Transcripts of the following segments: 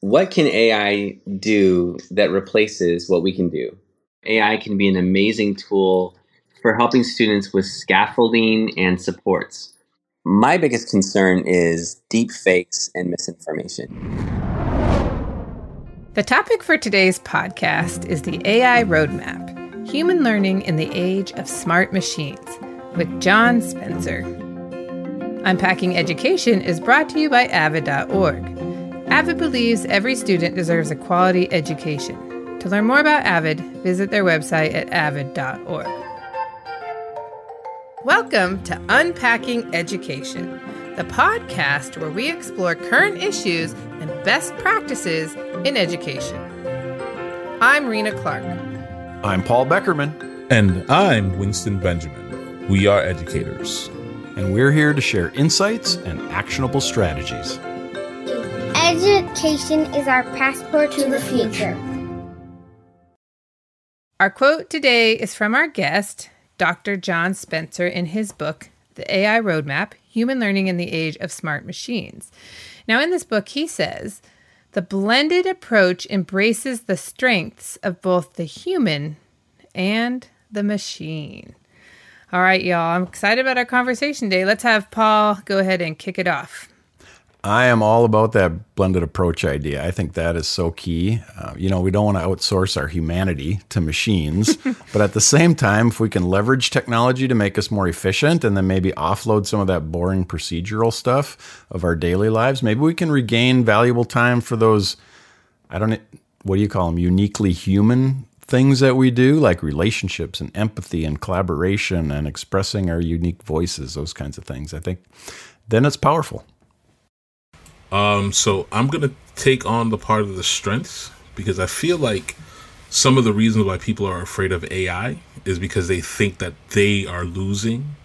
what can AI do that replaces what we can do? AI can be an amazing tool for helping students with scaffolding and supports. My biggest concern is deep fakes and misinformation. The topic for today's podcast is the AI Roadmap Human Learning in the Age of Smart Machines with John Spencer. Unpacking Education is brought to you by Avid.org Avid believes every student deserves a quality education. To learn more about Avid, visit their website at avid.org. Welcome to Unpacking Education, the podcast where we explore current issues and best practices in education. I'm Rena Clark. I'm Paul Beckermann. And I'm Winston Benjamin. We are educators. And we're here to share insights and actionable strategies. Education is our passport to the future. Our quote today is from our guest, Dr. John Spencer, in his book, The AI Roadmap Human Learning in the Age of Smart Machines. Now, in this book, he says, the blended approach embraces the strengths of both the human and the machine. All right, y'all, I'm excited about our conversation today. Let's have Paul go ahead and kick it off. I am all about that blended approach idea. I think that is so key. Uh, you know, we don't want to outsource our humanity to machines, but at the same time, if we can leverage technology to make us more efficient and then maybe offload some of that boring procedural stuff of our daily lives, maybe we can regain valuable time for those, I don't know, what do you call them, uniquely human things that we do, like relationships and empathy and collaboration and expressing our unique voices, those kinds of things. I think then it's powerful. Um, so I'm gonna take on the part of the strengths because I feel like some of the reasons why people are afraid of AI is because they think that they are losing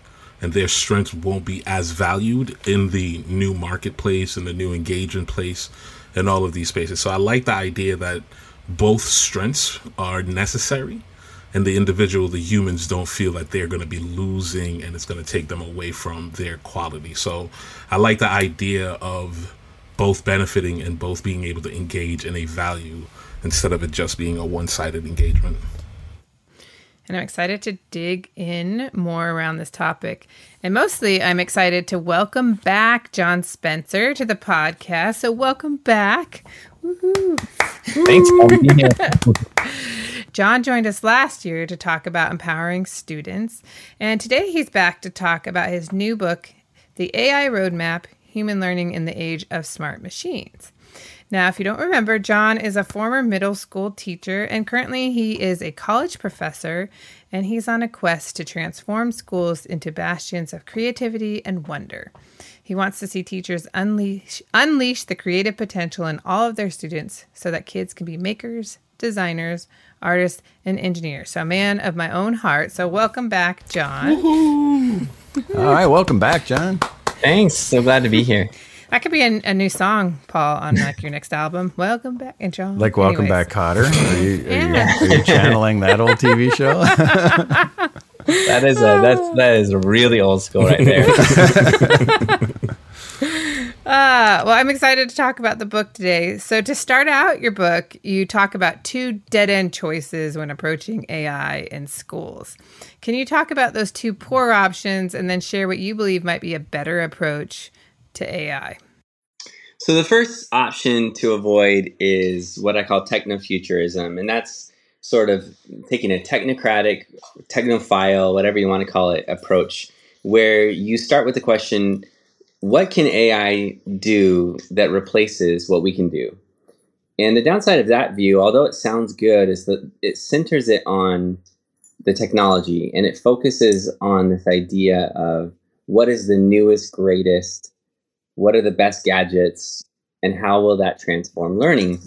and their strengths won't be as valued in the new marketplace and the new engagement place and all of these spaces. So I like the idea that both strengths are necessary and the individual, the humans don't feel that they're going to be losing and it's going to take them away from their quality. So I like the idea of both benefiting and both being able to engage in a value instead of it just being a one sided engagement. And I'm excited to dig in more around this topic. And mostly, I'm excited to welcome back John Spencer to the podcast. So, welcome back. Woo-hoo. Thanks for being here. John joined us last year to talk about empowering students. And today he's back to talk about his new book, The AI Roadmap Human Learning in the Age of Smart Machines. Now, if you don't remember, John is a former middle school teacher, and currently he is a college professor, and he's on a quest to transform schools into bastions of creativity and wonder. He wants to see teachers unleash, unleash the creative potential in all of their students so that kids can be makers, designers, artists, and engineers. So, a man of my own heart. So, welcome back, John. All right, welcome back, John. Thanks. So glad to be here. That could be a, a, new song, Paul, on like your next album. Welcome back, intro. Like Welcome Anyways. Back, Kotter. Are you, are, yeah. you, are you channeling that old TV show? that is a that's that is a really old school right there. Uh, well, I'm excited to talk about the book today. So, to start out your book, you talk about two dead end choices when approaching AI in schools. Can you talk about those two poor options and then share what you believe might be a better approach to AI? So, the first option to avoid is what I call technofuturism, and that's sort of taking a technocratic, technophile, whatever you want to call it, approach, where you start with the question what can AI do that replaces what we can do? And the downside of that view, although it sounds good, is that it centers it on the technology and it focuses on this idea of what is the newest, greatest, what are the best gadgets, and how will that transform learning?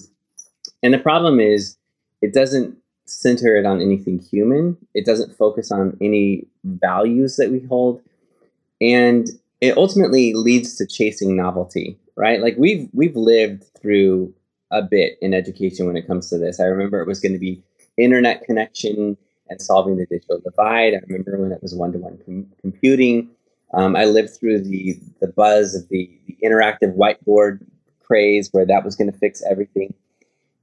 And the problem is, it doesn't center it on anything human, it doesn't focus on any values that we hold. And it ultimately leads to chasing novelty, right? Like we've we've lived through a bit in education when it comes to this. I remember it was going to be internet connection and solving the digital divide. I remember when it was one to one computing. Um, I lived through the the buzz of the, the interactive whiteboard craze, where that was going to fix everything.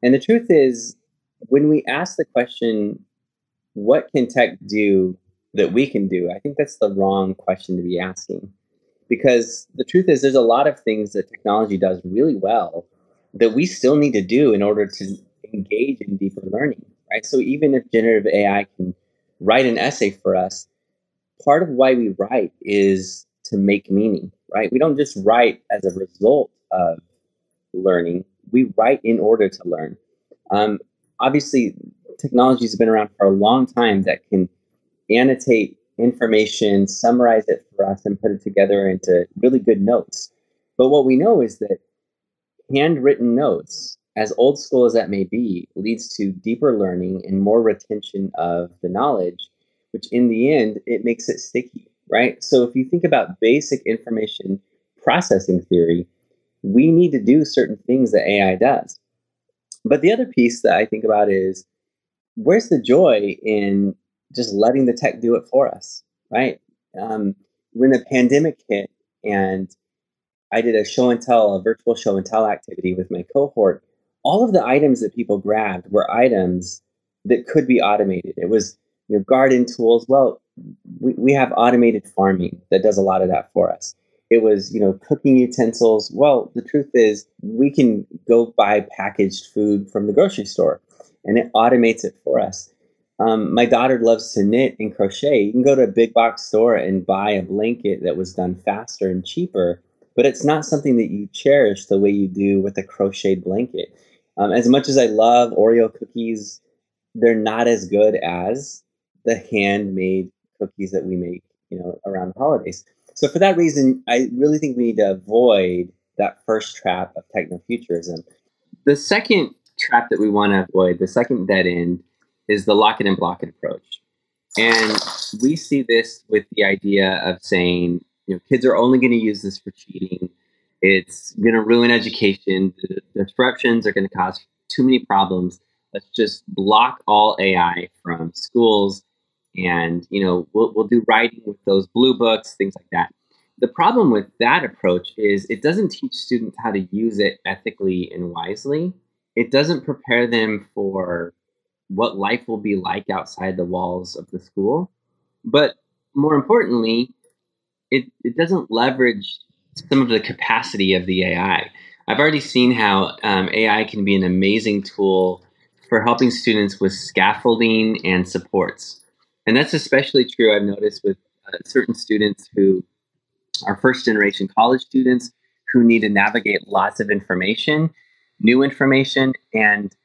And the truth is, when we ask the question, what can tech do that we can do? I think that's the wrong question to be asking. Because the truth is, there's a lot of things that technology does really well that we still need to do in order to engage in deeper learning, right? So even if generative AI can write an essay for us, part of why we write is to make meaning, right? We don't just write as a result of learning, we write in order to learn. Um, obviously, technology has been around for a long time that can annotate information, summarize it for us, and put it together into really good notes. But what we know is that handwritten notes, as old school as that may be, leads to deeper learning and more retention of the knowledge, which in the end, it makes it sticky, right? So if you think about basic information processing theory, we need to do certain things that AI does. But the other piece that I think about is where's the joy in just letting the tech do it for us, right? Um, when the pandemic hit and I did a show and tell, a virtual show and tell activity with my cohort, all of the items that people grabbed were items that could be automated. It was you know, garden tools. Well, we, we have automated farming that does a lot of that for us. It was, you know, cooking utensils. Well, the truth is, we can go buy packaged food from the grocery store, and it automates it for us. Um, my daughter loves to knit and crochet. You can go to a big box store and buy a blanket that was done faster and cheaper, but it's not something that you cherish the way you do with a crocheted blanket. Um, as much as I love Oreo cookies, they're not as good as the handmade cookies that we make, you know, around the holidays. So for that reason, I really think we need to avoid that first trap of technofuturism. The second trap that we want to avoid, the second dead end, is the lock it and block it approach. And we see this with the idea of saying, you know, kids are only going to use this for cheating. It's going to ruin education. The, disruptions are going to cause too many problems. Let's just block all AI from schools and you know we'll, we'll do writing with those blue books things like that the problem with that approach is it doesn't teach students how to use it ethically and wisely it doesn't prepare them for what life will be like outside the walls of the school but more importantly it, it doesn't leverage some of the capacity of the ai i've already seen how um, ai can be an amazing tool for helping students with scaffolding and supports and that's especially true, I've noticed, with uh, certain students who are first generation college students who need to navigate lots of information, new information. And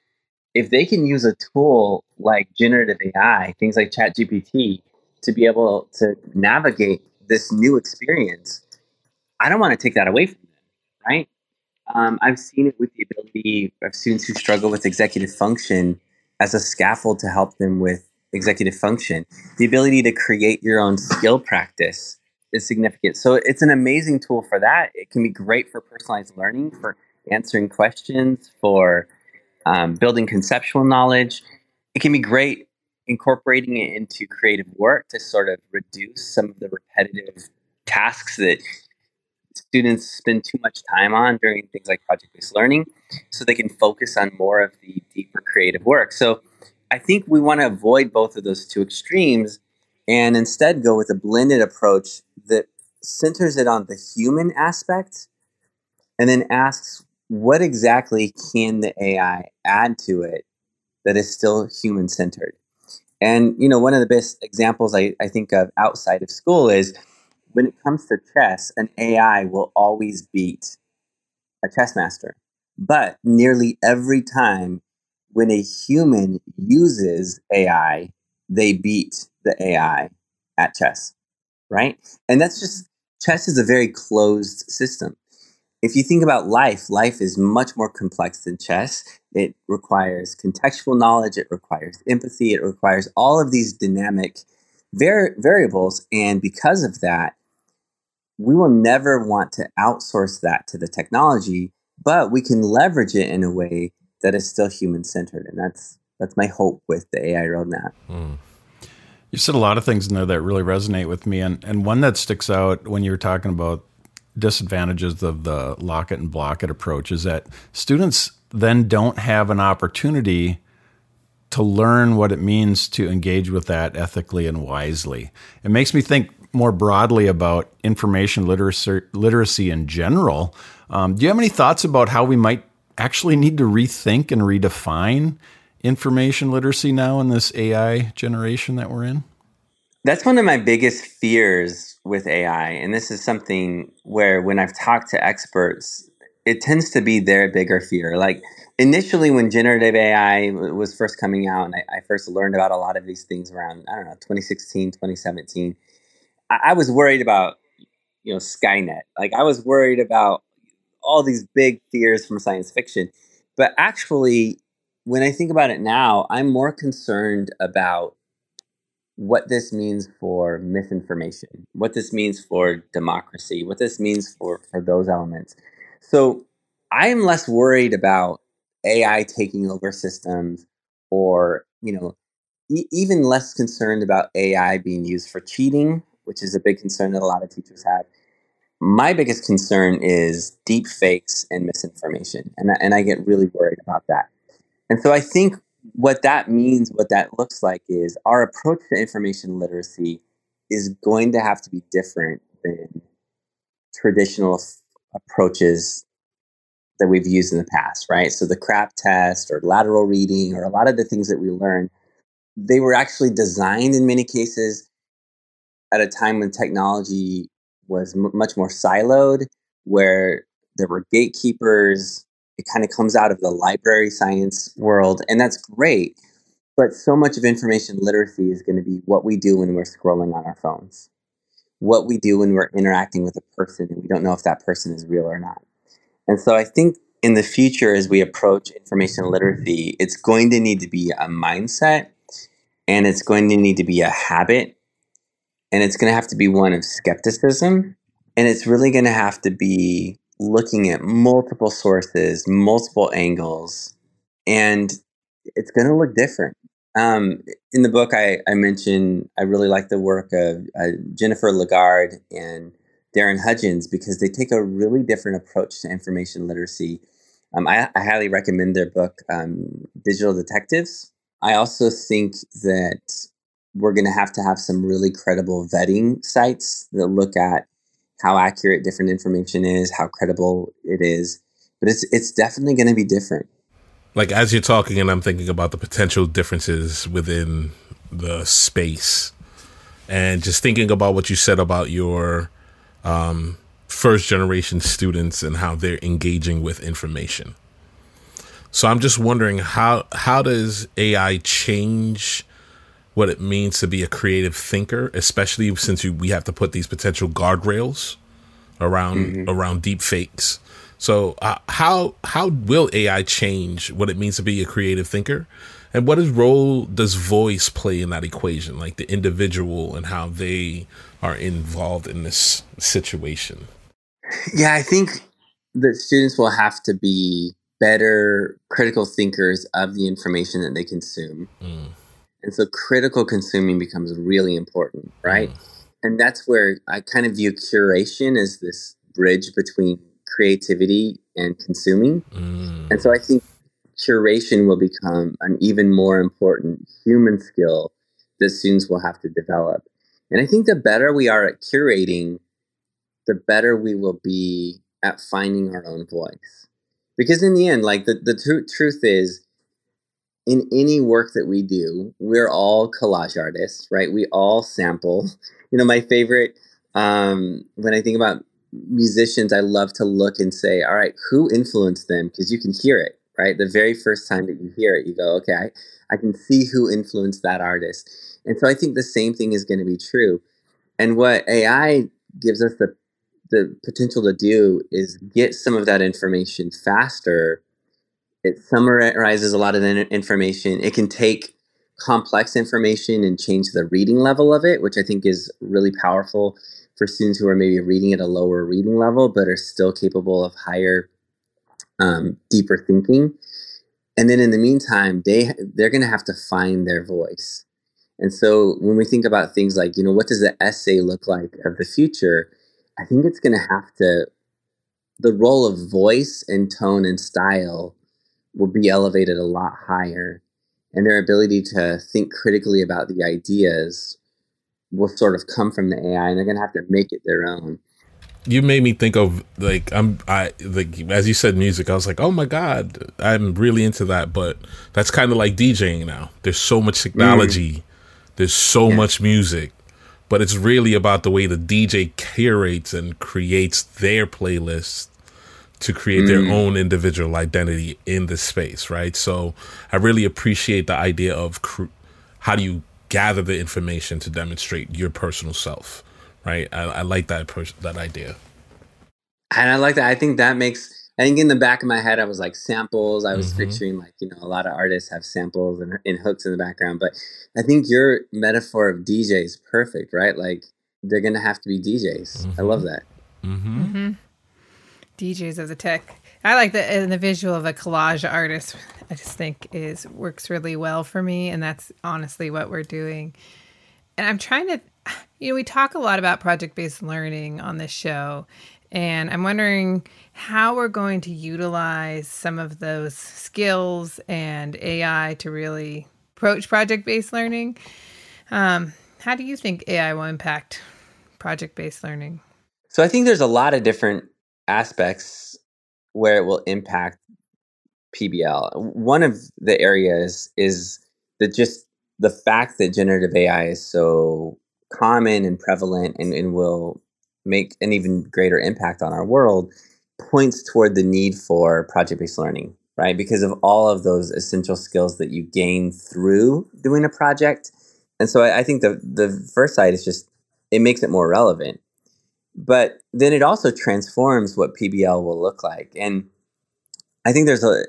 if they can use a tool like generative AI, things like ChatGPT, to be able to navigate this new experience, I don't want to take that away from them, right? Um, I've seen it with the ability of students who struggle with executive function as a scaffold to help them with executive function. The ability to create your own skill practice is significant. So it's an amazing tool for that. It can be great for personalized learning, for answering questions, for um, building conceptual knowledge. It can be great incorporating it into creative work to sort of reduce some of the repetitive tasks that students spend too much time on during things like project based learning so they can focus on more of the deeper creative work. So I think we want to avoid both of those two extremes and instead go with a blended approach that centers it on the human aspect and then asks what exactly can the AI add to it that is still human centered. And you know, one of the best examples I, I think of outside of school is when it comes to chess, an AI will always beat a chess master. But nearly every time when a human uses AI, they beat the AI at chess, right? And that's just chess is a very closed system. If you think about life, life is much more complex than chess. It requires contextual knowledge, it requires empathy, it requires all of these dynamic var- variables. And because of that, we will never want to outsource that to the technology, but we can leverage it in a way that is still human centered, and that's that's my hope with the AI roadmap. Mm. You said a lot of things in there that really resonate with me, and and one that sticks out when you were talking about disadvantages of the lock it and block it approach is that students then don't have an opportunity to learn what it means to engage with that ethically and wisely. It makes me think more broadly about information literacy, literacy in general. Um, do you have any thoughts about how we might actually need to rethink and redefine information literacy now in this AI generation that we're in? That's one of my biggest fears with AI. And this is something where when I've talked to experts, it tends to be their bigger fear. Like initially, when generative AI was first coming out, and I, I first learned about a lot of these things around, I don't know, 2016, 2017, I, I was worried about, you know, Skynet. Like I was worried about all these big fears from science fiction. But actually, when I think about it now, I'm more concerned about what this means for misinformation, what this means for democracy, what this means for, for those elements. So I am less worried about AI taking over systems or, you know, e- even less concerned about AI being used for cheating, which is a big concern that a lot of teachers have. My biggest concern is deep fakes and misinformation. And, and I get really worried about that. And so I think what that means, what that looks like is our approach to information literacy is going to have to be different than traditional f- approaches that we've used in the past, right? So the CRAP test or lateral reading or a lot of the things that we learn, they were actually designed in many cases at a time when technology was m- much more siloed, where there were gatekeepers, it kind of comes out of the library science world, and that's great. But so much of information literacy is going to be what we do when we're scrolling on our phones, what we do when we're interacting with a person and we don't know if that person is real or not. And so I think in the future, as we approach information literacy, it's going to need to be a mindset and it's going to need to be a habit and it's going to have to be one of skepticism and it's really going to have to be looking at multiple sources, multiple angles, and it's going to look different. Um, in the book, I, I mentioned I really like the work of uh, Jennifer LaGarde and Darren Hudgins because they take a really different approach to information literacy. Um, I, I, highly recommend their book, um, Digital Detectives. I also think that we're going to have to have some really credible vetting sites that look at how accurate different information is, how credible it is. But it's it's definitely going to be different. Like as you're talking, and I'm thinking about the potential differences within the space, and just thinking about what you said about your um, first generation students and how they're engaging with information. So I'm just wondering how how does AI change what it means to be a creative thinker, especially since you, we have to put these potential guardrails around mm-hmm. around deep fakes. So uh, how how will AI change what it means to be a creative thinker? And what is role does voice play in that equation, like the individual and how they are involved in this situation? Yeah, I think that students will have to be better critical thinkers of the information that they consume. Mm. And so critical consuming becomes really important, right? Mm. And that's where I kind of view curation as this bridge between creativity and consuming. Mm. And so I think curation will become an even more important human skill that students will have to develop. And I think the better we are at curating, the better we will be at finding our own voice. Because in the end, like the, the tr- truth is, in any work that we do, we're all collage artists, right? We all sample. You know, my favorite, um, when I think about musicians, I love to look and say, all right, who influenced them? Because you can hear it, right? The very first time that you hear it, you go, okay, I, I can see who influenced that artist. And so I think the same thing is going to be true. And what AI gives us the the potential to do is get some of that information faster it summarizes a lot of the information. It can take complex information and change the reading level of it, which I think is really powerful for students who are maybe reading at a lower reading level but are still capable of higher, um, deeper thinking. And then in the meantime, they they're going to have to find their voice. And so when we think about things like, you know, what does the essay look like of the future? I think it's going to have to, the role of voice and tone and style will be elevated a lot higher. And their ability to think critically about the ideas will sort of come from the AI, and they're going to have to make it their own. You made me think of like I'm I like as you said music. I was like, oh my god, I'm really into that. But that's kind of like DJing now. There's so much technology. Mm. There's so yeah. much music but it's really about the way the DJ curates and creates their playlist to create mm. their own individual identity in the space, right? So I really appreciate the idea of cr- how do you gather the information to demonstrate your personal self, right? I, I like that pers- that idea, and I like that. I think that makes. I think in the back of my head, I was like samples. I was mm-hmm. picturing like you know a lot of artists have samples and, and hooks in the background, but I think your metaphor of DJ is perfect, right? Like they're gonna have to be DJs. Mm-hmm. I love that. Mm-hmm. DJs as a tech. I like the and the visual of a collage artist. I just think is works really well for me, and that's honestly what we're doing. And I'm trying to, you know, we talk a lot about project based learning on this show, and I'm wondering how we're going to utilize some of those skills and AI to really approach project based learning. Um, how do you think AI will impact project based learning? So I think there's a lot of different aspects where it will impact PBL. One of the areas is that just the fact that generative AI is so common and prevalent and, and will make an even greater impact on our world points toward the need for project based learning right? Because of all of those essential skills that you gain through doing a project. And so I, I think the the first side is just it makes it more relevant. But then it also transforms what PBL will look like. And I think there's a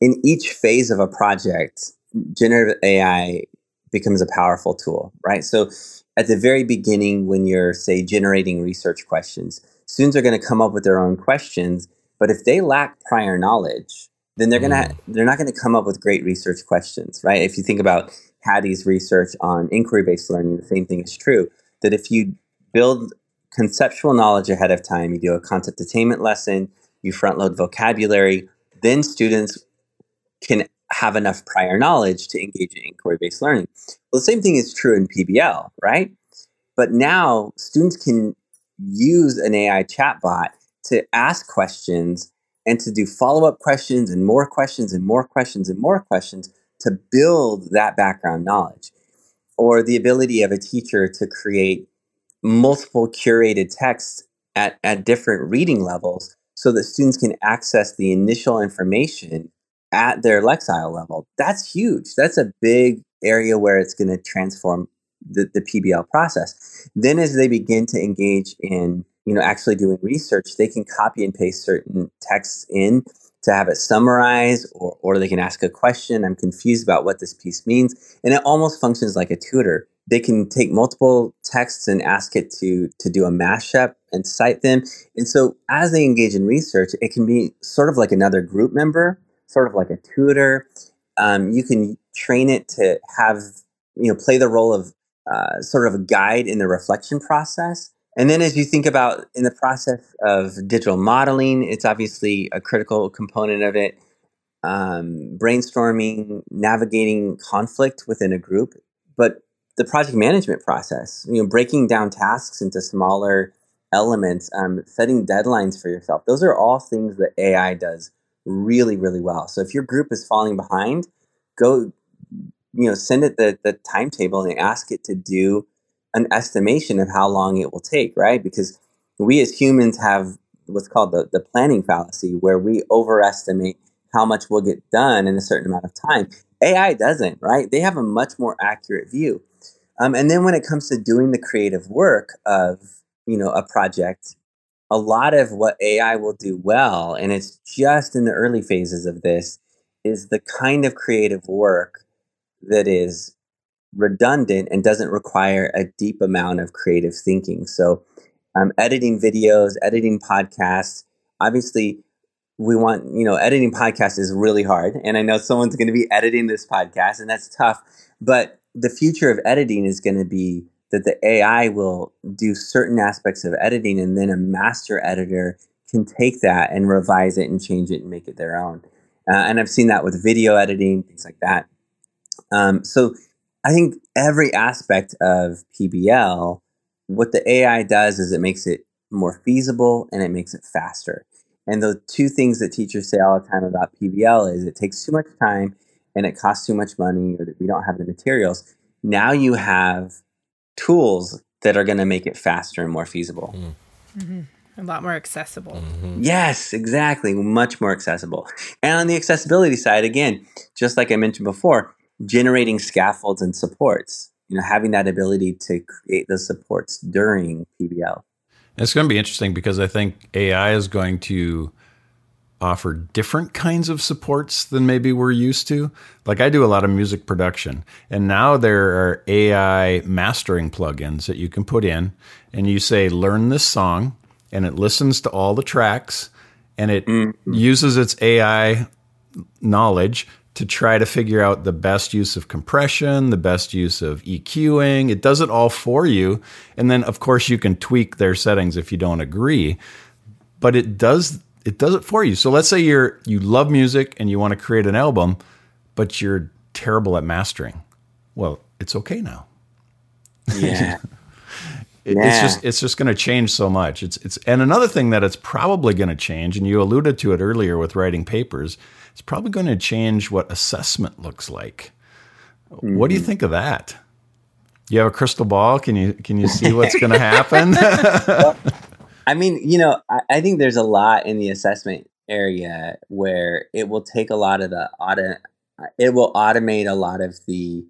in each phase of a project, generative AI becomes a powerful tool, right? So at the very beginning, when you're, say, generating research questions, students are going to come up with their own questions. But if they lack prior knowledge, then they're gonna mm. they're not gonna come up with great research questions, right? If you think about Hattie's research on inquiry based learning, the same thing is true. That if you build conceptual knowledge ahead of time, you do a concept attainment lesson, you front load vocabulary, then students can have enough prior knowledge to engage in inquiry based learning. Well, the same thing is true in PBL, right? But now students can use an AI chatbot to ask questions and to do follow up questions and more questions and more questions and more questions to build that background knowledge. Or the ability of a teacher to create multiple curated texts at, at different reading levels so that students can access the initial information at their Lexile level. That's huge. That's a big area where it's going to transform the, the PBL process. Then, as they begin to engage in you know actually doing research they can copy and paste certain texts in to have it summarized or, or they can ask a question i'm confused about what this piece means and it almost functions like a tutor they can take multiple texts and ask it to to do a mashup and cite them. And so as they engage in research it can be sort of like another group member sort of like a tutor. Um, you can train it to have you know play the role of uh, sort of a guide in the reflection process. And then as you think about in the process of digital modeling, it's obviously a critical component of it. Um, brainstorming, navigating conflict within a group, but the project management process, you know, breaking down tasks into smaller elements, um, setting deadlines for yourself. Those are all things that AI does really, really well. So if your group is falling behind, go, you know, send it the, the timetable and ask it to do an estimation of how long it will take, right? Because we as humans have what's called the, the planning fallacy, where we overestimate how much will get done in a certain amount of time. AI doesn't, right? They have a much more accurate view. Um, and then when it comes to doing the creative work of, you know, a project, a lot of what AI will do well, and it's just in the early phases of this, is the kind of creative work that is redundant and doesn't require a deep amount of creative thinking. So, um, editing videos, editing podcasts, obviously, we want, you know, editing podcasts is really hard. And I know someone's going to be editing this podcast, and that's tough. But the future of editing is going to be that the AI will do certain aspects of editing, and then a master editor can take that and revise it and change it and make it their own. Uh, and I've seen that with video editing, things like that. Um, so I think every aspect of PBL, what the AI does is it makes it more feasible and it makes it faster. And the two things that teachers say all the time about PBL is it takes too much time and it costs too much money or that we don't have the materials. Now you have tools that are going to make it faster and more feasible. Mm. Mm-hmm. A lot more accessible. Mm-hmm. Yes, exactly. Much more accessible. And on the accessibility side, again, just like I mentioned before, generating scaffolds and supports, you know, having that ability to create those supports during PBL. It's going to be interesting because I think AI is going to offer different kinds of supports than maybe we're used to. Like I do a lot of music production, and now there are AI mastering plugins that you can put in, and you say, learn this song, and it listens to all the tracks, and it mm-hmm. uses its AI knowledge to try to figure out the best use of compression, the best use of EQing. It does it all for you. And then, of course, you can tweak their settings if you don't agree. But it does it does it for you. So let's say you're you love music and you want to create an album, but you're terrible at mastering. Well, it's okay now. Yeah. it, yeah. It's just it's just going to change so much. It's it's and another thing that it's probably going to change, and you alluded to it earlier with writing papers. It's probably going to change what assessment looks like. Mm-hmm. What do you mm-hmm. think of that? You have a crystal ball. Can you can you see what's going to happen? I mean, you know, I, I, think there's a lot in the assessment area where it will take a lot of the auto, it will automate a lot of the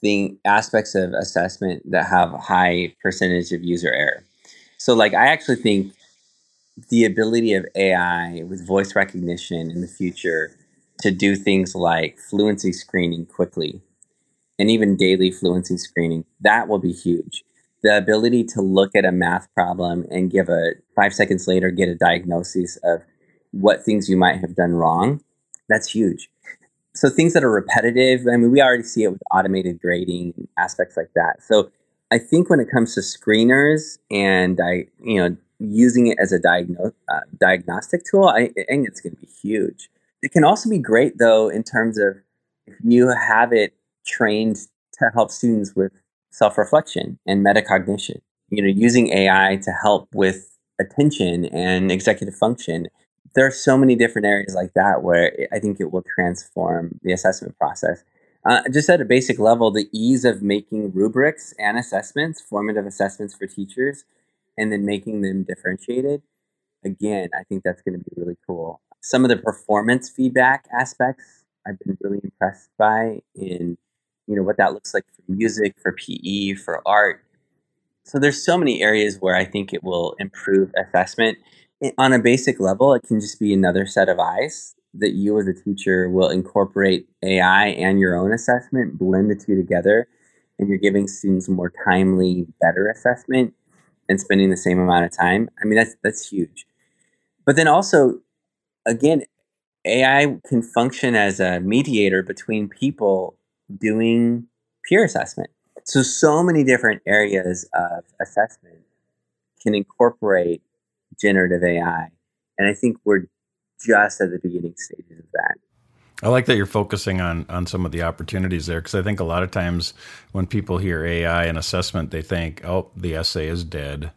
thing aspects of assessment that have a high percentage of user error. So, like, I actually think the ability of AI with voice recognition in the future to do things like fluency screening quickly and even daily fluency screening, that will be huge. The ability to look at a math problem and give a five seconds later get a diagnosis of what things you might have done wrong that's huge. So things that are repetitive i mean we already see it with automated grading and aspects like that. So i think when it comes to screeners and i you know using it as a uh, diagnostic tool I, I think it's going to be huge. It can also be great though in terms of if you have it trained to help students with self-reflection and metacognition. You know using ai to help with attention and executive function. There are so many different areas like that where i think it will transform the assessment process. Uh, just at a basic level the ease of making rubrics and assessments formative assessments for teachers and then making them differentiated again i think that's going to be really cool. Some of the performance feedback aspects i've been really impressed by in you know what that looks like for music for pe for art. So there's so many areas where i think it will improve assessment. On a basic level it can just be another set of eyes that you as a teacher will incorporate ai and your own assessment blend the two together and you're giving students more timely better assessment and spending the same amount of time i mean that's that's huge but then also again ai can function as a mediator between people doing peer assessment. So, so many different areas of assessment can incorporate generative AI. And I think we're just at the beginning stages of that. I like that you're focusing on on some of the opportunities there because I think a lot of times when people hear AI and assessment, they think, "Oh, the essay is dead."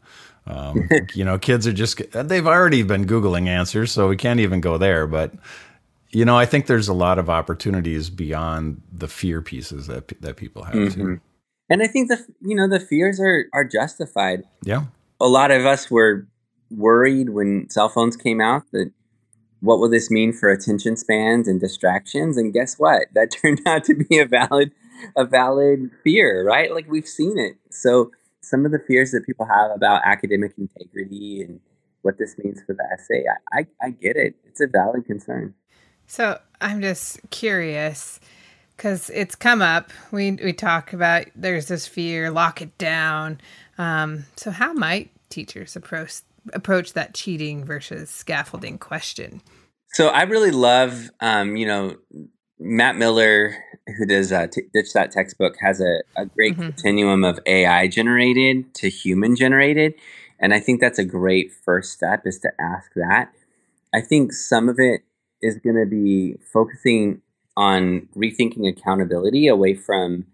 Um, you know, kids are just they've already been googling answers, so we can't even go there. But you know, I think there's a lot of opportunities beyond the fear pieces that that people have mm-hmm. too. And I think the you know the fears are are justified. Yeah. A lot of us were worried when cell phones came out that what will this mean for attention spans and distractions and guess what? That turned out to be a valid a valid fear, right? Like we've seen it. So some of the fears that people have about academic integrity and what this means for the essay, I, I, I get it. It's a valid concern. So I'm just curious because it's come up. We we talk about there's this fear, lock it down. Um, so how might teachers approach approach that cheating versus scaffolding question? So I really love, um, you know, Matt Miller who does uh, T- Ditch That Textbook, has a, a great mm-hmm. continuum of AI generated to human generated. And I think that's a great first step is to ask that. I think some of it is going to be focusing on rethinking accountability away from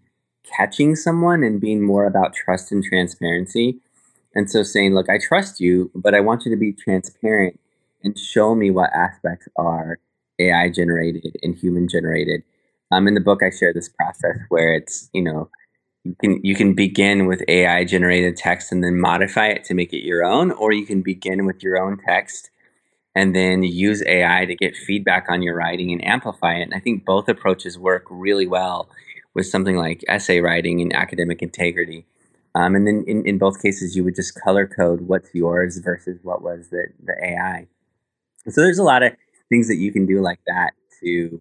catching someone and being more about trust and transparency. And so saying, look, I trust you, but I want you to be transparent and show me what aspects are AI generated and human generated. Um, in the book, I share this process where it's, you know, you can you can begin with AI generated text and then modify it to make it your own, or you can begin with your own text and then use AI to get feedback on your writing and amplify it. And I think both approaches work really well with something like essay writing and academic integrity. Um, and then in, in both cases, you would just color code what's yours versus what was the, the AI. so there's a lot of things that you can do like that to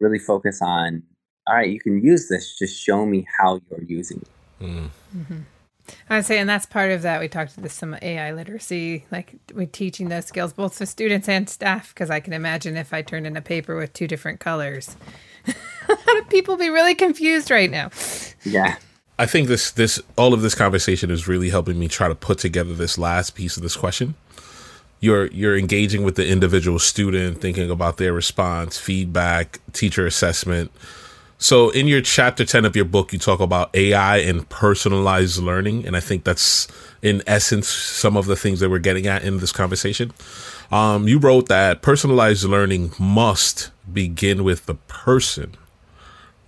really focus on all right, you can use this, just show me how you're using it. Mm. Mm-hmm. I'd say, and that's part of that. We talked about this some AI literacy, like we're teaching those skills both to students and staff. Because I can imagine if I turned in a paper with two different colors, a lot of people be really confused right now. Yeah. I think this this all of this conversation is really helping me try to put together this last piece of this question. You're you're engaging with the individual student, thinking about their response, feedback, teacher assessment. So in your chapter 10 of your book you talk about AI and personalized learning and I think that's in essence some of the things that we're getting at in this conversation. Um, you wrote that personalized learning must begin with the person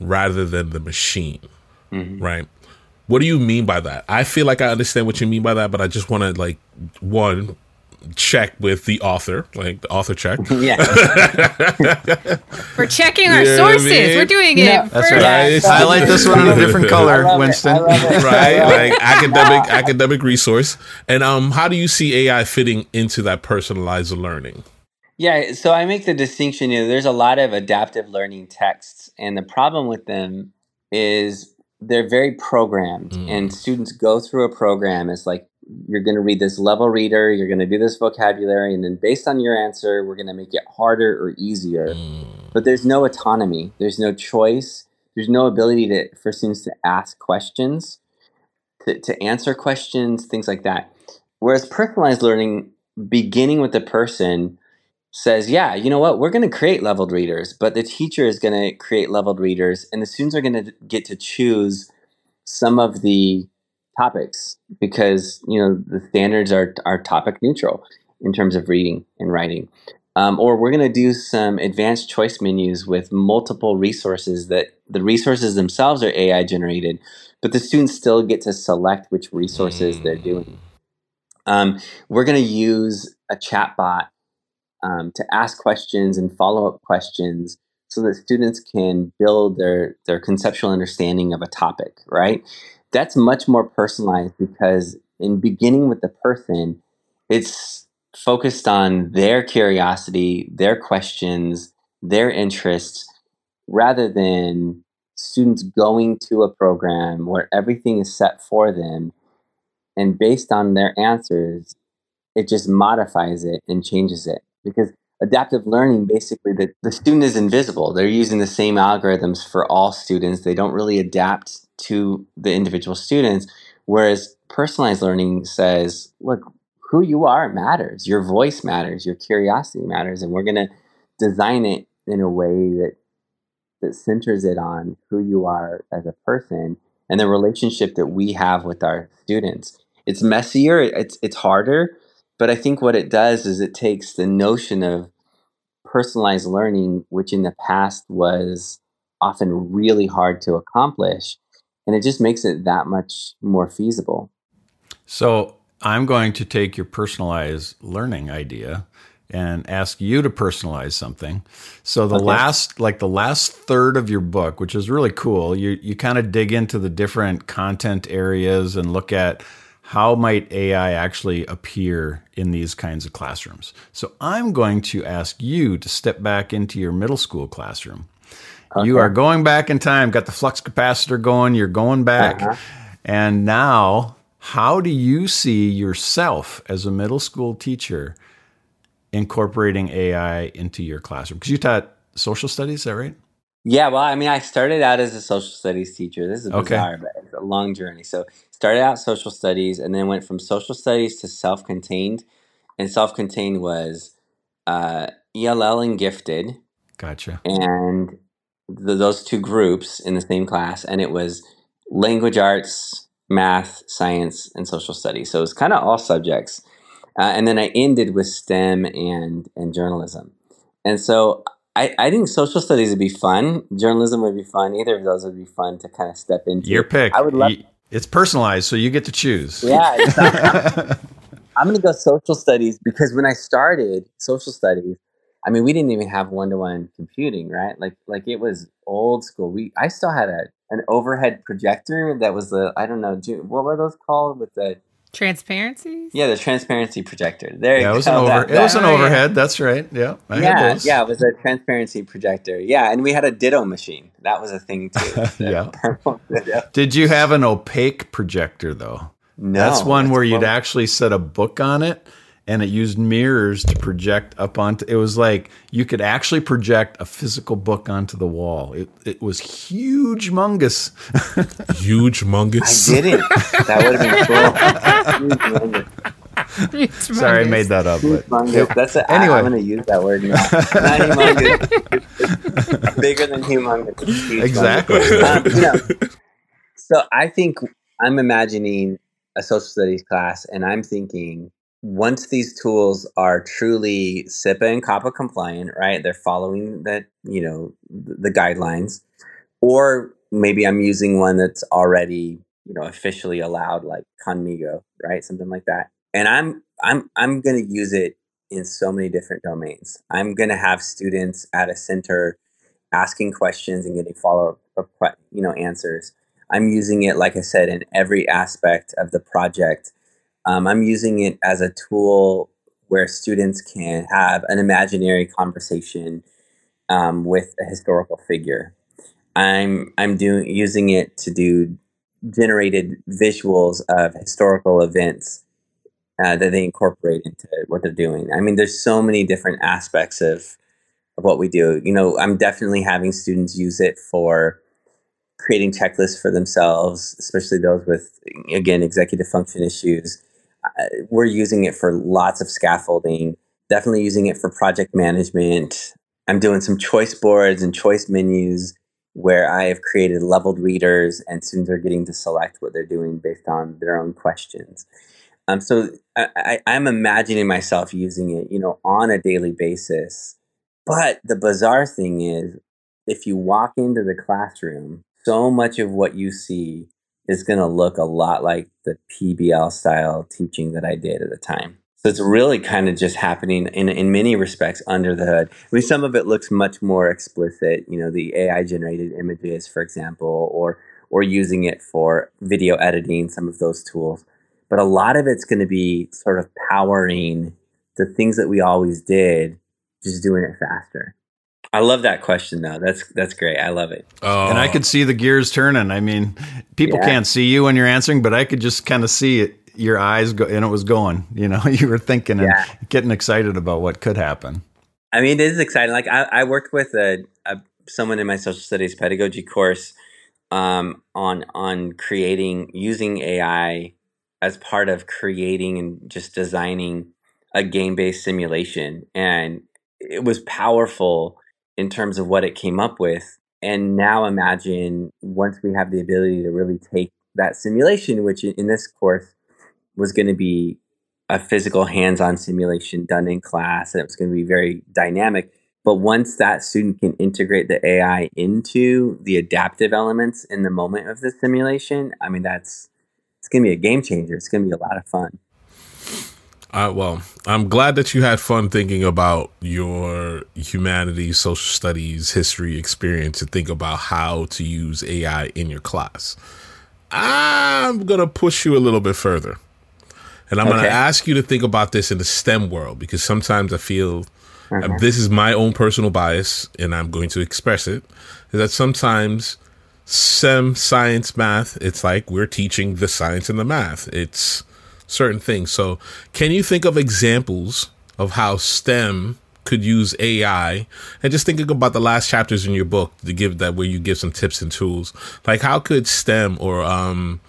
rather than the machine, mm-hmm. right? What do you mean by that? I feel like I understand what you mean by that, but I just want to like one check with the author, like the author check. Yeah. We're checking our you sources. I mean? We're doing it. Yeah, that's right. I like this one in a different color, Winston. right, like academic academic resource. And um, how do you see AI fitting into that personalized learning? Yeah, so I make the distinction. You know, there's a lot of adaptive learning texts, and the problem with them is they're very programmed, mm. and students go through a program. It's like you're going to read this level reader, you're going to do this vocabulary, and then based on your answer, we're going to make it harder or easier. Mm. But there's no autonomy, there's no choice, there's no ability to, for students to ask questions, to, to answer questions, things like that. Whereas personalized learning, beginning with the person, says, yeah, you know what, we're going to create leveled readers, but the teacher is going to create leveled readers, and the students are going to get to choose some of the topics because you know the standards are are topic neutral in terms of reading and writing. Um, or we're going to do some advanced choice menus with multiple resources that the resources themselves are AI generated, but the students still get to select which resources they're doing. Um, we're going to use a chatbot um, to ask questions and follow up questions so that students can build their, their conceptual understanding of a topic, right? that's much more personalized because in beginning with the person, it's focused on their curiosity, their questions, their interests, rather than students going to a program where everything is set for them. And based on their answers, it just modifies it and changes it. Because adaptive learning basically the, the student is invisible. They're using the same algorithms for all students. They don't really adapt to the individual students. Whereas personalized learning says, look, who you are matters. Your voice matters. Your curiosity matters. And we're going to design it in a way that, that centers it on who you are as a person and the relationship that we have with our students. It's messier, it's, it's harder, but I think what it does is it takes the notion of personalized learning, which in the past was often really hard to accomplish, and it just makes it that much more feasible. So I'm going to take your personalized learning idea and ask you to personalize something. So the okay. last like the last third of your book, which is really cool, you you kind of dig into the different content areas and look at how might AI actually appear in these kinds of classrooms. So I'm going to ask you to step back into your middle school classroom Okay. You are going back in time, got the flux capacitor going, you're going back. Uh-huh. And now, how do you see yourself as a middle school teacher incorporating AI into your classroom? Because you taught social studies, is that right? Yeah, well, I mean, I started out as a social studies teacher. This is Okay. bizarre, but it's a long journey. So, started out social studies, and then went from social studies to self-contained. And self-contained was uh, ELL and gifted, Gotcha. and th those two groups in the same class, and it was language arts, math, science, and social studies. So it was kind of all subjects. Uh, and then I ended with STEM and and journalism. And so I, I think social studies would be fun. Journalism would be fun. Either of those would be fun to kind of step into. Your pick. I would love. It's personalized, so you get to choose. Yeah, not- I'm going to go social studies because when I started social studies, I mean, we didn't even have one to one computing, right? Like, like it was old school. We, I still had a an overhead projector that was the, I don't know, what were those called with the, Transparencies? yeah, the transparency projector. There Yeah, you it was go. an over. That- it was an yeah. overhead. That's right. Yeah, I had yeah, those. yeah, it was a transparency projector. Yeah, and we had a ditto machine. That was a thing too. Yeah. Purple ditto. Did you have an opaque projector though? No, that's one where you'd one- actually set a book on it and it used mirrors to project up onto it was like you could actually project a physical book onto the wall. It it was huge mungus. Huge, mongus? I didn't. That would have been cool. Sorry I made that up, but Humongous. That's a, Anyway. I, am going to use that word now. Not humongous. It's bigger than humongous. Huge Exactly. Um, you know, so I think I'm imagining a social studies class, and I'm thinking once these tools are truly CIPA and COPPA compliant, right? They're following that, you know, the guidelines, or maybe I'm using one that's already, you know, officially allowed, like Khanmigo, right? Something like that. And I'm I'm I'm to use it in so many different domains. I'm to have students at a center asking questions and getting follow up, uh, you know, answers. I'm using it, like I said, in every aspect of the project. Um, I'm using it as a tool where students can have an imaginary conversation um, with a historical figure. I'm I'm doing using it to do generated visuals of historical events uh, that they incorporate into what they're doing. I mean, there's so many different aspects of of what we do. You know, I'm definitely having students use it for creating checklists for themselves, especially those with again executive function issues. We're using it for lots of scaffolding. Definitely using it for project management. I'm doing some choice boards and choice menus where I have created leveled readers, and students are getting to select what they're doing based on their own questions. Um, so I, I, I'm imagining myself using it, you know, on a daily basis. But the bizarre thing is, if you walk into the classroom, so much of what you see is going to look a lot like the PBL style teaching that I did at the time. So it's really kind of just happening in, in many respects under the hood. I mean, some of it looks much more explicit, you know, the AI generated images, for example, or or using it for video editing, some of those tools. But a lot of it's going to be sort of powering the things that we always did, just doing it faster. I love that question though. That's that's great. I love it. Uh, and I could see the gears turning. I mean, people Yeah. can't see you when you're answering, but I could just kind of see it, your eyes go, and it was going. You know, you were thinking and getting excited about what could happen. I mean, it is exciting. Like I, I worked with a, a someone in my social studies pedagogy course um, on on creating using AI as part of creating and just designing a game based simulation, and it was powerful in terms of what it came up with. And now imagine once we have the ability to really take that simulation, which in this course was going to be a physical hands-on simulation done in class and it was going to be very dynamic. But once that student can integrate the ai into the adaptive elements in the moment of the simulation i mean that's it's going to be a game changer. It's going to be a lot of fun Uh, well, I'm glad that you had fun thinking about your humanities, social studies, history experience to think about how to use AI in your class. I'm going to push you a little bit further. And I'm going to ask you to think about this in the STEM world because sometimes I feel Uh-huh. this is my own personal bias and I'm going to express it is that sometimes STEM, science, math, it's like we're teaching the science and the math. It's certain things. So, can you think of examples of how STEM could use AI and just thinking about the last chapters in your book to give that where you give some tips and tools. Like how could STEM or um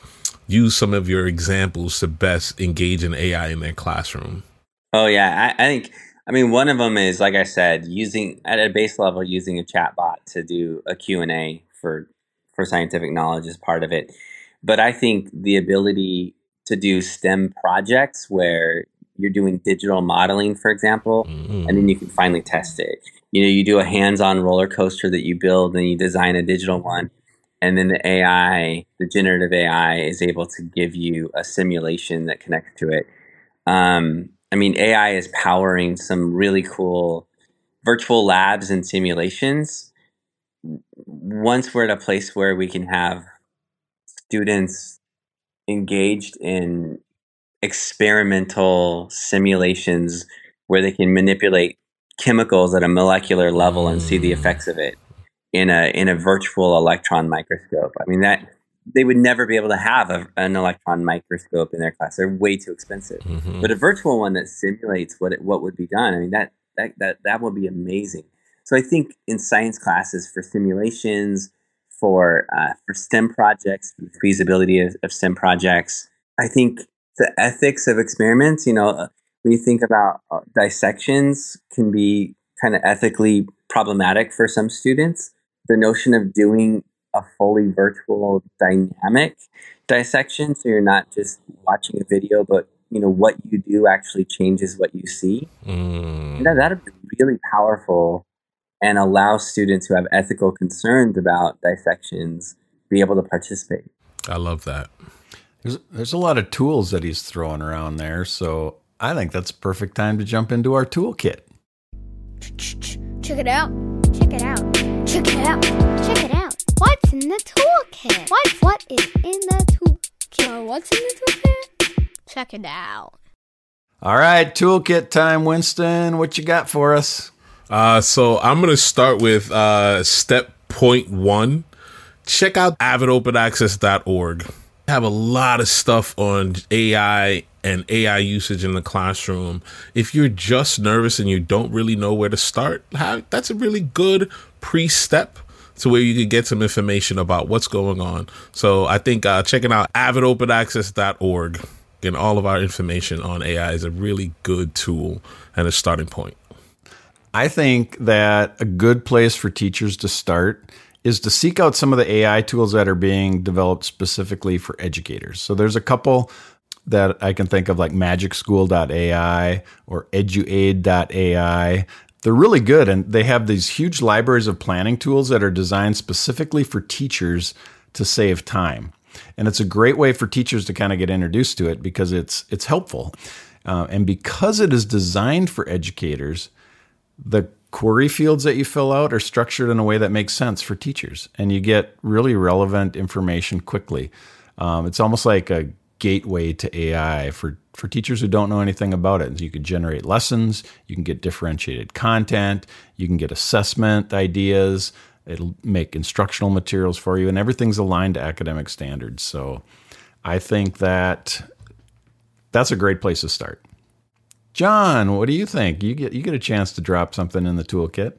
use some of your examples to best engage in AI in their classroom? Oh yeah, I, I think I mean one of them is like I said, using at a base level using a chatbot to do a Q&A for for scientific knowledge is part of it. But I think the ability to do STEM projects where you're doing digital modeling, for example, mm-hmm. and then you can finally test it. You know, you do a hands-on roller coaster that you build, and you design a digital one, and then the AI, the generative AI, is able to give you a simulation that connects to it. Um, I mean, AI is powering some really cool virtual labs and simulations. Once we're at a place where we can have students engaged in experimental simulations where they can manipulate chemicals at a molecular level and see the effects of it in a in a virtual electron microscope. I mean that they would never be able to have a, an electron microscope in their class. They're way too expensive. Mm-hmm. But a virtual one that simulates what it, what would be done. I mean that that that that would be amazing. So I think in science classes for simulations, for uh, for STEM projects, for the feasibility of, of STEM projects, I think the ethics of experiments. You know, uh, when you think about uh, dissections, can be kind of ethically problematic for some students. The notion of doing a fully virtual dynamic dissection, so you're not just watching a video, but you know what you do actually changes what you see. Mm. That that'd be really powerful and allow students who have ethical concerns about dissections be able to participate. I love that. There's there's a lot of tools that he's throwing around there, so I think that's a perfect time to jump into our toolkit. Check it out. Check it out. Check it out. Check it out. What's in the toolkit? What what is in the toolkit? What's in the toolkit? Check it out. All right, toolkit time, Winston. What you got for us? Uh, so I'm gonna start with uh, step point one. Check out avidopenaccess.org have a lot of stuff on AI and AI usage in the classroom. If you're just nervous and you don't really know where to start, that's a really good pre step to where you can get some information about what's going on. So I think uh, checking out avidopenaccess.org and all of our information on AI is a really good tool and a starting point. I think that a good place for teachers to start is to seek out some of the AI tools that are being developed specifically for educators. So there's a couple that I can think of like magicschool.ai or eduaid.ai. They're really good and they have these huge libraries of planning tools that are designed specifically for teachers to save time. And it's a great way for teachers to kind of get introduced to it because it's it's helpful. Uh, and because it is designed for educators, the query fields that you fill out are structured in a way that makes sense for teachers, and you get really relevant information quickly. Um, it's almost like a gateway to AI for for teachers who don't know anything about it. You can generate lessons, you can get differentiated content, you can get assessment ideas. It'll make instructional materials for you, and everything's aligned to academic standards. So, I think that that's a great place to start. John, what do you think? You get you get a chance to drop something in the toolkit.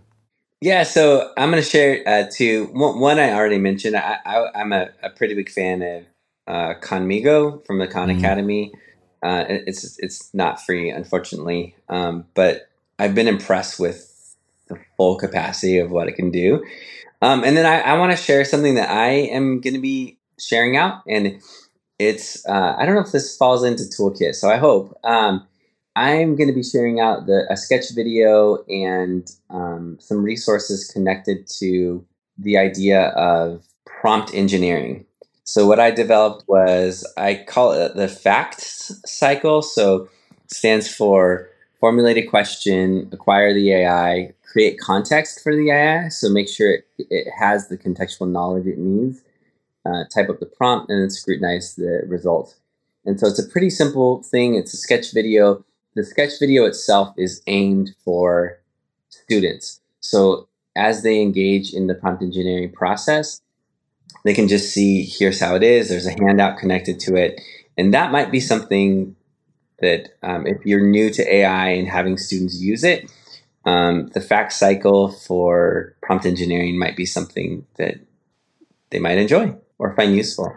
Yeah, so I'm going to share uh, two. One I already mentioned. I, am a, a, pretty big fan of uh, Khanmigo from the Khan mm. Academy. Uh, it's it's not free, unfortunately, um, but I've been impressed with the full capacity of what it can do. Um, and then I, I want to share something that I am going to be sharing out, and it's uh, I don't know if this falls into toolkit, so I hope. Um, I'm going to be sharing out the a sketch video and um, some resources connected to the idea of prompt engineering. So what I developed was I call it the FACT cycle. So stands for formulate a question, acquire the AI, create context for the AI. So make sure it, it has the contextual knowledge it needs. Uh, type up the prompt and then scrutinize the result. And so it's a pretty simple thing. It's a sketch video the sketch video itself is aimed for students. So as they engage in the prompt engineering process, they can just see here's how it is. There's a handout connected to it. And that might be something that um, if you're new to AI and having students use it, um, the fact cycle for prompt engineering might be something that they might enjoy or find useful.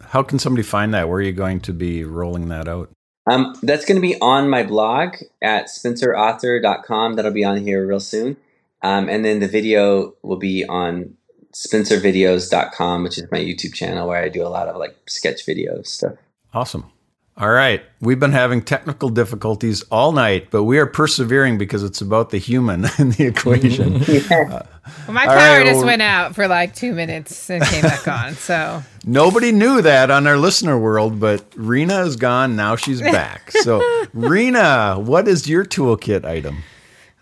How can somebody find that? Where are you going to be rolling that out? Um, that's going to be on my blog at spencerauthor.com. That'll be on here real soon. Um, and then the video will be on spencervideos.com, which is my YouTube channel where I do a lot of like sketch video stuff. Awesome. All right. We've been having technical difficulties all night, but we are persevering because it's about the human in the equation. Uh, well, my power right, just well, went out for like two minutes and came back on. So nobody knew that on our listener world, but Rena is gone. Now she's back. So, Rena, what is your toolkit item?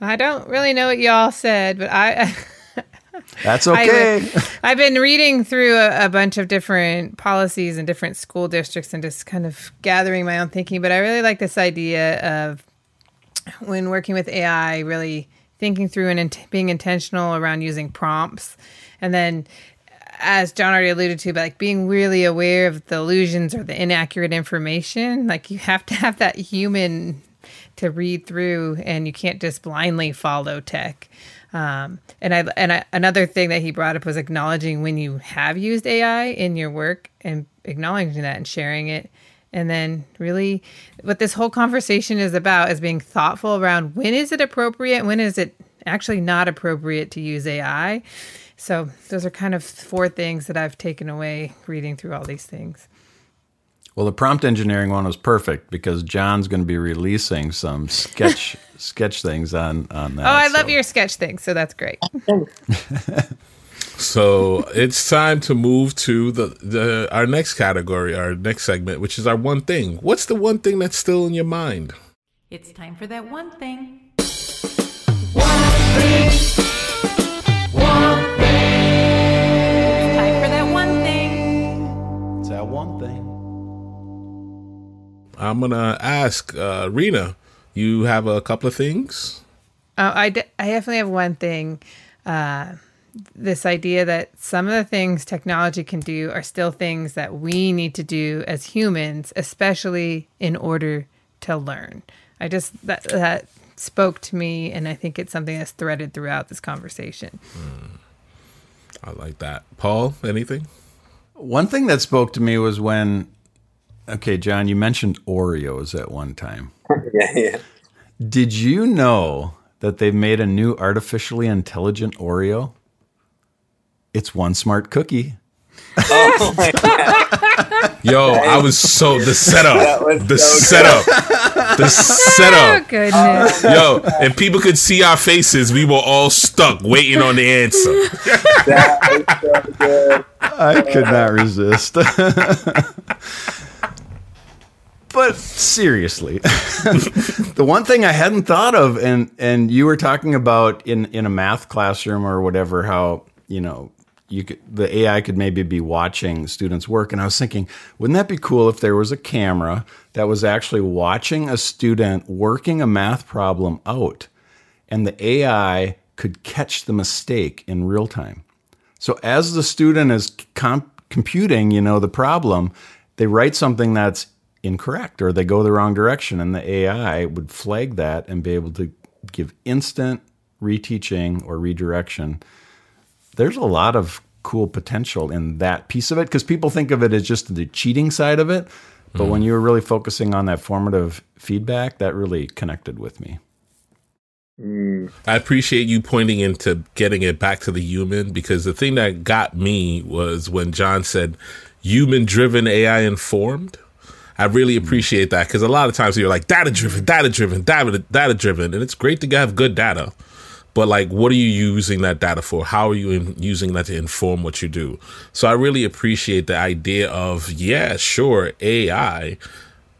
I don't really know what y'all said, but I. That's okay. I, have been reading through a, a, bunch of different policies and different school districts and just kind of gathering my own thinking. But I really like this idea of when working with AI, really thinking through and in- being intentional around using prompts. And then, as John already alluded to, but like being really aware of the illusions or the inaccurate information. Like you have to have that human to read through, and you can't just blindly follow tech. Um, and I and I, another thing that he brought up was acknowledging when you have used AI in your work and acknowledging that and sharing it. And then really what this whole conversation is about is being thoughtful around when is it appropriate, when is it actually not appropriate to use AI. So those are kind of four things that I've taken away reading through all these things. Well, the prompt engineering one was perfect because John's going to be releasing some sketch sketch things on on that. Oh, I so. love your sketch things, so that's great. so it's time to move to the, the our next category, our next segment, which is our one thing. What's the one thing that's still in your mind? It's time for that one thing. One thing. One thing. It's time for that one thing. It's that one thing. I'm gonna ask uh, Rena you have a couple of things. Uh, I, d- I definitely have one thing. Uh, this idea that some of the things technology can do are still things that we need to do as humans, especially in order to learn. I just that that spoke to me, and I think it's something that's threaded throughout this conversation. Hmm. I like that, Paul. Anything? One thing that spoke to me was when, okay, John, you mentioned Oreos at one time. yeah, yeah. Did you know that they've made a new artificially intelligent Oreo? It's one smart cookie. Oh my god. Yo, I was so the setup. The so setup. The oh, setup. Oh, goodness. Yo, if people could see our faces, we were all stuck waiting on the answer. that so good. I could not resist. But seriously, the one thing I hadn't thought of, and and you were talking about in in a math classroom or whatever, how you know you could the AI could maybe be watching students work, and I was thinking, wouldn't that be cool if there was a camera that was actually watching a student working a math problem out, and the AI could catch the mistake in real time. So as the student is comp- computing, you know, the problem, they write something that's incorrect or they go the wrong direction and the AI would flag that and be able to give instant reteaching or redirection. There's a lot of cool potential in that piece of it because people think of it as just the cheating side of it. But mm. when you were really focusing on that formative feedback, that really connected with me. Mm. I appreciate you pointing into getting it back to the human because the thing that got me was when John said human driven AI informed. I really appreciate that because a lot of times you're like data driven, data driven, data data driven, and it's great to have good data. But like, what are you using that data for? How are you in, using that to inform what you do? So I really appreciate the idea of yeah, sure, AI,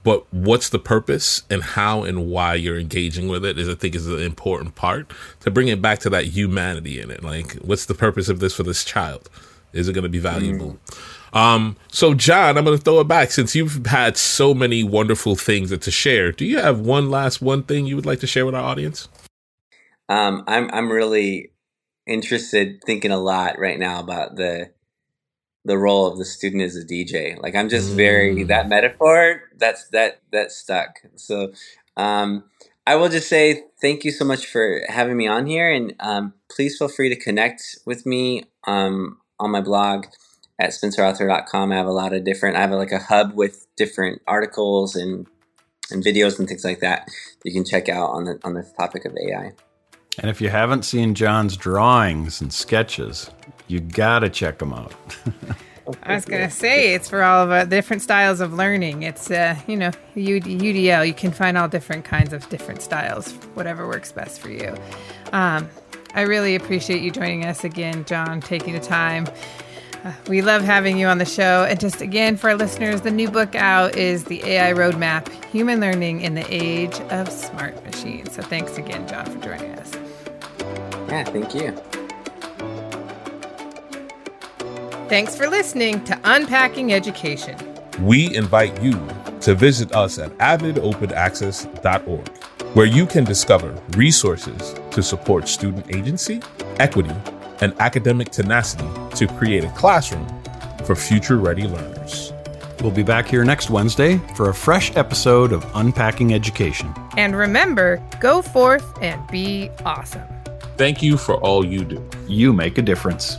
but what's the purpose and how and why you're engaging with it is I think is an important part to bring it back to that humanity in it. Like, what's the purpose of this for this child? Is it going to be valuable? Mm. Um, so John, I'm going to throw it back since you've had so many wonderful things to share. Do you have one last one thing you would like to share with our audience? Um, I'm I'm really interested, thinking a lot right now about the the role of the student as a DJ. Like I'm just very mm. that metaphor that's that that stuck. So um, I will just say thank you so much for having me on here, and um, please feel free to connect with me um, on my blog at spencerauthor.com. I have a lot of different. I have like a hub with different articles and and videos and things like that you can check out on the on this topic of AI. And if you haven't seen John's drawings and sketches, you gotta check them out. I was going to say it's for all of our different styles of learning. It's, uh, you know, UD, UDL. You can find all different kinds of different styles, whatever works best for you. Um, I really appreciate you joining us again, John, taking the time. We love having you on the show. And just again, for our listeners, the new book out is The AI Roadmap Human Learning in the Age of Smart Machines. So thanks again, John, for joining us. Yeah, thank you. Thanks for listening to Unpacking Education. we invite you to visit us at avidopenaccess.org, where you can discover resources to support student agency, equity, and academic tenacity to create a classroom for future ready learners. We'll be back here next Wednesday for a fresh episode of Unpacking Education. And remember, go forth and be awesome. Thank you for all you do. You make a difference.